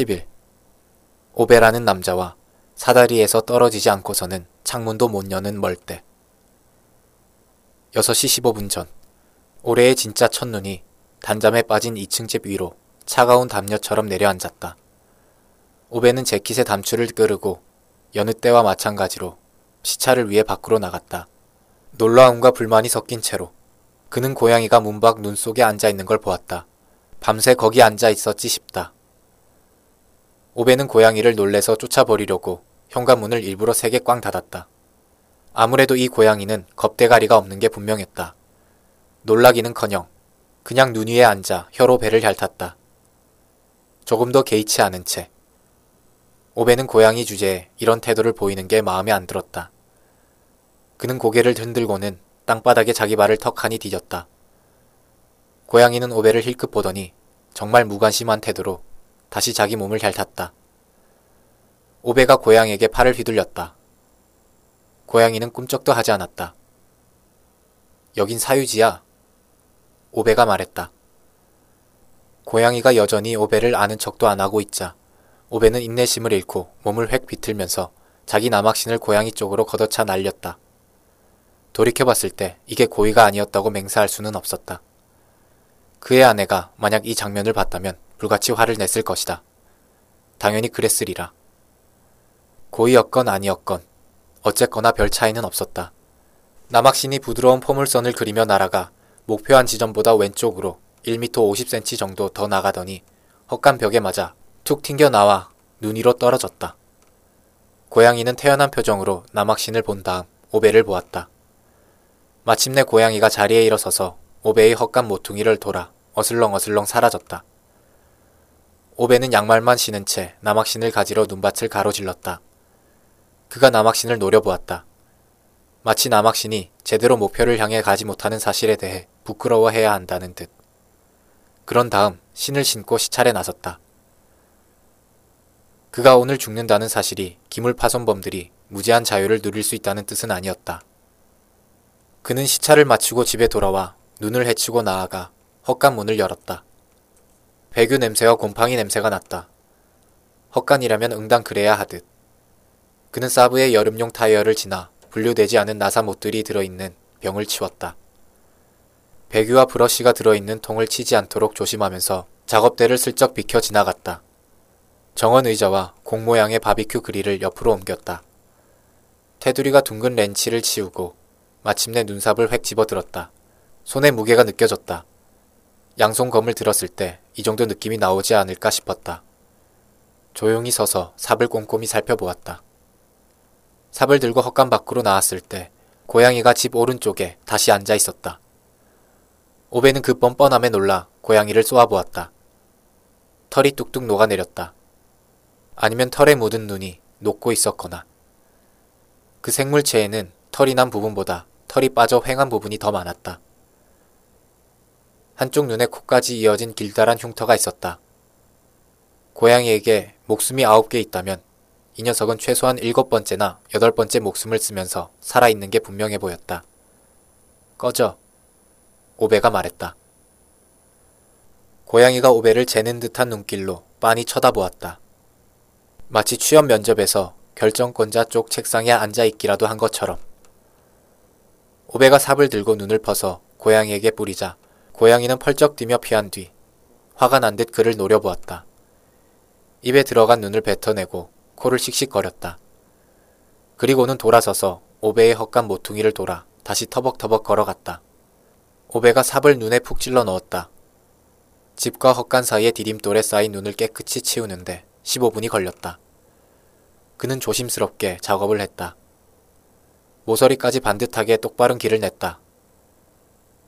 10일 오베라는 남자와 사다리에서 떨어지지 않고서는 창문도 못 여는 멀때 6시 15분 전 올해의 진짜 첫눈이 단잠에 빠진 2층 집 위로 차가운 담요처럼 내려앉았다. 오베는 재킷에 담추를 끄르고 여느 때와 마찬가지로 시차를 위해 밖으로 나갔다. 놀라움과 불만이 섞인 채로 그는 고양이가 문밖 눈 속에 앉아 있는 걸 보았다. 밤새 거기 앉아 있었지 싶다. 오베는 고양이를 놀래서 쫓아버리려고 현관문을 일부러 세게 꽝 닫았다. 아무래도 이 고양이는 겁대가리가 없는 게 분명했다. 놀라기는커녕 그냥 눈 위에 앉아 혀로 배를 핥았다. 조금 더 개의치 않은 채 오베는 고양이 주제에 이런 태도를 보이는 게 마음에 안 들었다. 그는 고개를 흔들고는 땅바닥에 자기 발을 턱하니 뒤졌다. 고양이는 오베를 힐끗 보더니 정말 무관심한 태도로 다시 자기 몸을 핥았다. 오베가 고양이에게 팔을 휘둘렸다. 고양이는 꿈쩍도 하지 않았다. 여긴 사유지야. 오베가 말했다. 고양이가 여전히 오베를 아는 척도 안 하고 있자 오베는 인내심을 잃고 몸을 획 비틀면서 자기 남학신을 고양이 쪽으로 걷어차 날렸다. 돌이켜봤을 때 이게 고의가 아니었다고 맹세할 수는 없었다. 그의 아내가 만약 이 장면을 봤다면 불같이 화를 냈을 것이다. 당연히 그랬으리라. 고의였건 아니었건 어쨌거나 별 차이는 없었다. 남학신이 부드러운 포물선을 그리며 날아가 목표한 지점보다 왼쪽으로 1m 50cm 정도 더 나가더니 헛간 벽에 맞아 툭 튕겨 나와 눈 위로 떨어졌다. 고양이는 태연한 표정으로 남학신을 본 다음 오베를 보았다. 마침내 고양이가 자리에 일어서서 오베의 헛간 모퉁이를 돌아 어슬렁어슬렁 사라졌다. 오베는 양말만 신은 채 남학신을 가지러 눈밭을 가로질렀다. 그가 남학신을 노려보았다. 마치 남학신이 제대로 목표를 향해 가지 못하는 사실에 대해 부끄러워해야 한다는 듯. 그런 다음 신을 신고 시찰에 나섰다. 그가 오늘 죽는다는 사실이 기물 파손범들이 무제한 자유를 누릴 수 있다는 뜻은 아니었다. 그는 시차를 마치고 집에 돌아와 눈을 헤치고 나아가 헛간 문을 열었다. 배규 냄새와 곰팡이 냄새가 났다. 헛간이라면 응당 그래야 하듯. 그는 사브의 여름용 타이어를 지나 분류되지 않은 나사 못들이 들어있는 병을 치웠다. 배규와 브러쉬가 들어있는 통을 치지 않도록 조심하면서 작업대를 슬쩍 비켜 지나갔다. 정원 의자와 공 모양의 바비큐 그릴을 옆으로 옮겼다. 테두리가 둥근 렌치를 치우고 마침내 눈삽을 획 집어들었다. 손의 무게가 느껴졌다. 양손검을 들었을 때 이 정도 느낌이 나오지 않을까 싶었다. 조용히 서서 삽을 꼼꼼히 살펴보았다. 삽을 들고 헛간 밖으로 나왔을 때 고양이가 집 오른쪽에 다시 앉아 있었다. 오베는 그 뻔뻔함에 놀라 고양이를 쏘아보았다. 털이 뚝뚝 녹아내렸다. 아니면 털에 묻은 눈이 녹고 있었거나 그 생물체에는 털이 난 부분보다 털이 빠져 횡한 부분이 더 많았다. 한쪽 눈에 코까지 이어진 길다란 흉터가 있었다. 고양이에게 목숨이 아홉 개 있다면 이 녀석은 최소한 일곱 번째나 여덟 번째 목숨을 쓰면서 살아있는 게 분명해 보였다. 꺼져. 오베가 말했다. 고양이가 오베를 재는 듯한 눈길로 빤히 쳐다보았다. 마치 취업 면접에서 결정권자 쪽 책상에 앉아있기라도 한 것처럼. 오베가 삽을 들고 눈을 퍼서 고양이에게 뿌리자 고양이는 펄쩍 뛰며 피한 뒤 화가 난 듯 그를 노려보았다. 입에 들어간 눈을 뱉어내고 코를 씩씩거렸다. 그리고는 돌아서서 오베의 헛간 모퉁이를 돌아 다시 터벅터벅 걸어갔다. 오베가 삽을 눈에 푹 찔러 넣었다. 집과 헛간 사이의 디딤돌에 쌓인 눈을 깨끗이 치우는데 15분이 걸렸다. 그는 조심스럽게 작업을 했다. 모서리까지 반듯하게 똑바른 길을 냈다.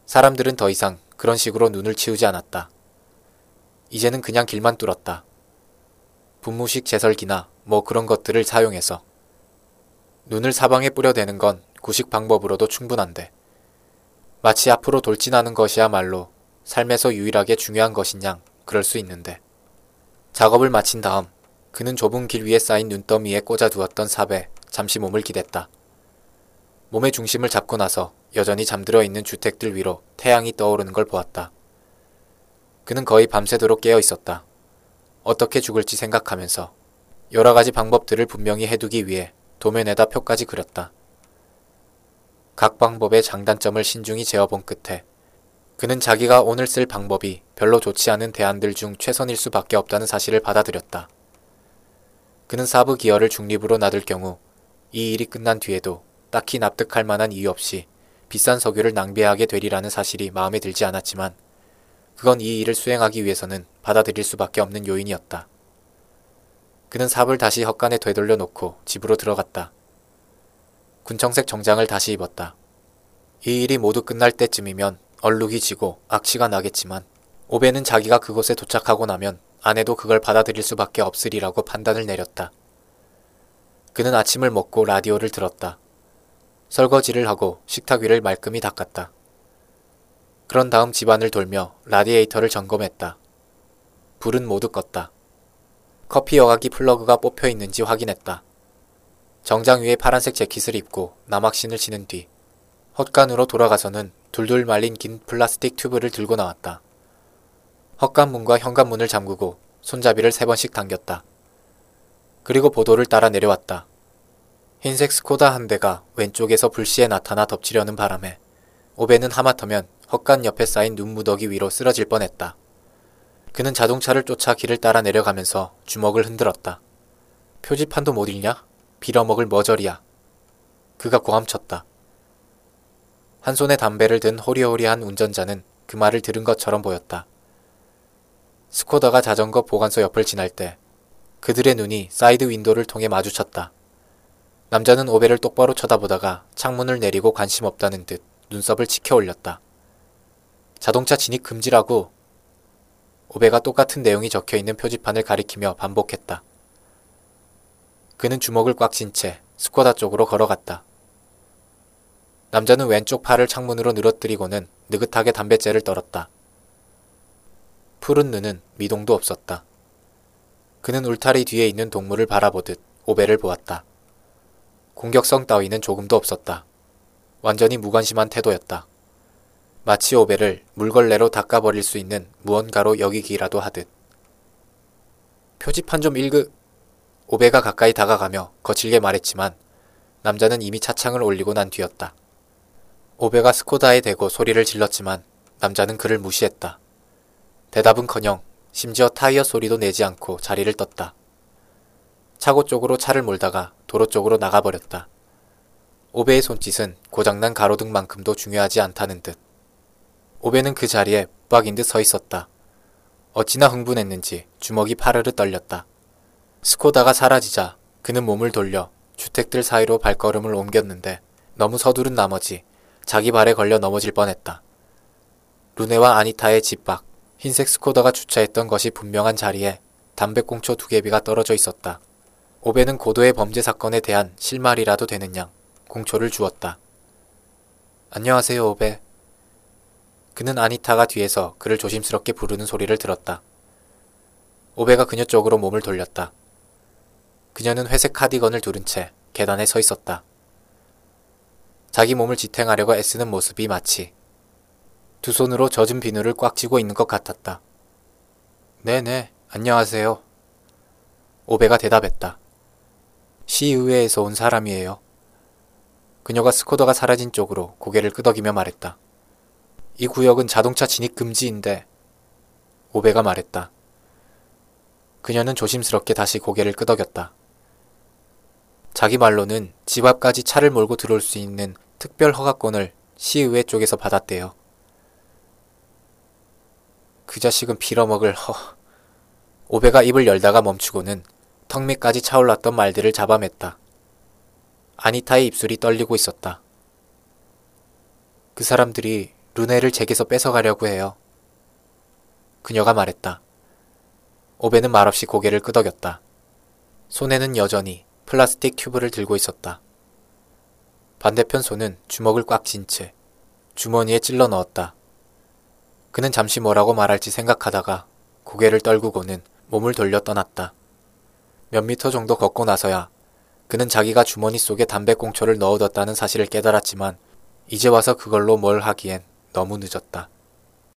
사람들은 더 이상 그런 식으로 눈을 치우지 않았다. 이제는 그냥 길만 뚫었다. 분무식 제설기나 뭐 그런 것들을 사용해서 눈을 사방에 뿌려대는 건 구식 방법으로도 충분한데 마치 앞으로 돌진하는 것이야말로 삶에서 유일하게 중요한 양 그럴 수 있는데 작업을 마친 다음 그는 좁은 길 위에 쌓인 눈더미에 꽂아두었던 삽에 잠시 몸을 기댔다. 몸의 중심을 잡고 나서 여전히 잠들어 있는 주택들 위로 태양이 떠오르는 걸 보았다. 그는 거의 밤새도록 깨어 있었다. 어떻게 죽을지 생각하면서 여러 가지 방법들을 분명히 해두기 위해 도면에다 표까지 그렸다. 각 방법의 장단점을 신중히 재어본 끝에 그는 자기가 오늘 쓸 방법이 별로 좋지 않은 대안들 중 최선일 수밖에 없다는 사실을 받아들였다. 그는 사부 기어를 중립으로 놔둘 경우 이 일이 끝난 뒤에도 딱히 납득할 만한 이유 없이 비싼 석유를 낭비하게 되리라는 사실이 마음에 들지 않았지만 그건 이 일을 수행하기 위해서는 받아들일 수밖에 없는 요인이었다. 그는 삽을 다시 헛간에 되돌려 놓고 집으로 들어갔다. 군청색 정장을 다시 입었다. 이 일이 모두 끝날 때쯤이면 얼룩이 지고 악취가 나겠지만 오베는 자기가 그곳에 도착하고 나면 아내도 그걸 받아들일 수밖에 없으리라고 판단을 내렸다. 그는 아침을 먹고 라디오를 들었다. 설거지를 하고 식탁 위를 말끔히 닦았다. 그런 다음 집안을 돌며 라디에이터를 점검했다. 불은 모두 껐다. 커피 여과기 플러그가 뽑혀 있는지 확인했다. 정장 위에 파란색 재킷을 입고 나막신을 신은 뒤 헛간으로 돌아가서는 둘둘 말린 긴 플라스틱 튜브를 들고 나왔다. 헛간문과 현관문을 잠그고 손잡이를 세 번씩 당겼다. 그리고 보도를 따라 내려왔다. 흰색 스코다 한 대가 왼쪽에서 불시에 나타나 덮치려는 바람에 오베는 하마터면 헛간 옆에 쌓인 눈무더기 위로 쓰러질 뻔했다. 그는 자동차를 쫓아 길을 따라 내려가면서 주먹을 흔들었다. 표지판도 못 읽냐? 빌어먹을 머저리야. 그가 고함쳤다. 한 손에 담배를 든 호리호리한 운전자는 그 말을 들은 것처럼 보였다. 스코더가 자전거 보관소 옆을 지날 때 그들의 눈이 사이드 윈도를 통해 마주쳤다. 남자는 오베를 똑바로 쳐다보다가 창문을 내리고 관심 없다는 듯 눈썹을 치켜 올렸다. 자동차 진입 금지라고 오베가 똑같은 내용이 적혀 있는 표지판을 가리키며 반복했다. 그는 주먹을 꽉 쥔 채 스코다 쪽으로 걸어갔다. 남자는 왼쪽 팔을 창문으로 늘어뜨리고는 느긋하게 담뱃재를 떨었다. 푸른 눈은 미동도 없었다. 그는 울타리 뒤에 있는 동물을 바라보듯 오베를 보았다. 공격성 따위는 조금도 없었다. 완전히 무관심한 태도였다. 마치 오베를 물걸레로 닦아버릴 수 있는 무언가로 여기기라도 하듯. 표지판 좀 읽으... 오베가 가까이 다가가며 거칠게 말했지만 남자는 이미 차창을 올리고 난 뒤였다. 오베가 스코다에 대고 소리를 질렀지만 남자는 그를 무시했다. 대답은커녕 심지어 타이어 소리도 내지 않고 자리를 떴다. 차고 쪽으로 차를 몰다가 도로 쪽으로 나가버렸다. 오베의 손짓은 고장난 가로등만큼도 중요하지 않다는 듯. 오베는 그 자리에 빡인 듯 서 있었다. 어찌나 흥분했는지 주먹이 파르르 떨렸다. 스코다가 사라지자 그는 몸을 돌려 주택들 사이로 발걸음을 옮겼는데 너무 서두른 나머지 자기 발에 걸려 넘어질 뻔했다. 루네와 아니타의 집 밖 흰색 스코더가 주차했던 것이 분명한 자리에 담배꽁초 두 개비가 떨어져 있었다. 오베는 고도의 범죄 사건에 대한 실말이라도 되는 양 공초를 주었다. 안녕하세요, 오베. 그는 아니타가 뒤에서 그를 조심스럽게 부르는 소리를 들었다. 오베가 그녀 쪽으로 몸을 돌렸다. 그녀는 회색 카디건을 두른 채 계단에 서 있었다. 자기 몸을 지탱하려고 애쓰는 모습이 마치 두 손으로 젖은 비누를 꽉 쥐고 있는 것 같았다. 네네, 안녕하세요. 오베가 대답했다. 시의회에서 온 사람이에요. 그녀가 스코더가 사라진 쪽으로 고개를 끄덕이며 말했다. 이 구역은 자동차 진입 금지인데, 오베가 말했다. 그녀는 조심스럽게 다시 고개를 끄덕였다. 자기 말로는 집 앞까지 차를 몰고 들어올 수 있는 특별 허가권을 시의회 쪽에서 받았대요. 그 자식은 빌어먹을 허. 오베가 입을 열다가 멈추고는 턱 밑까지 차올랐던 말들을 잡아맸다. 아니타의 입술이 떨리고 있었다. 그 사람들이 루네를 제게서 뺏어가려고 해요. 그녀가 말했다. 오베는 말없이 고개를 끄덕였다. 손에는 여전히 플라스틱 튜브를 들고 있었다. 반대편 손은 주먹을 꽉 쥔 채 주머니에 찔러 넣었다. 그는 잠시 뭐라고 말할지 생각하다가 고개를 떨구고는 몸을 돌려 떠났다. 몇 미터 정도 걷고 나서야 그는 자기가 주머니 속에 담배꽁초를 넣어뒀다는 사실을 깨달았지만 이제 와서 그걸로 뭘 하기엔 너무 늦었다.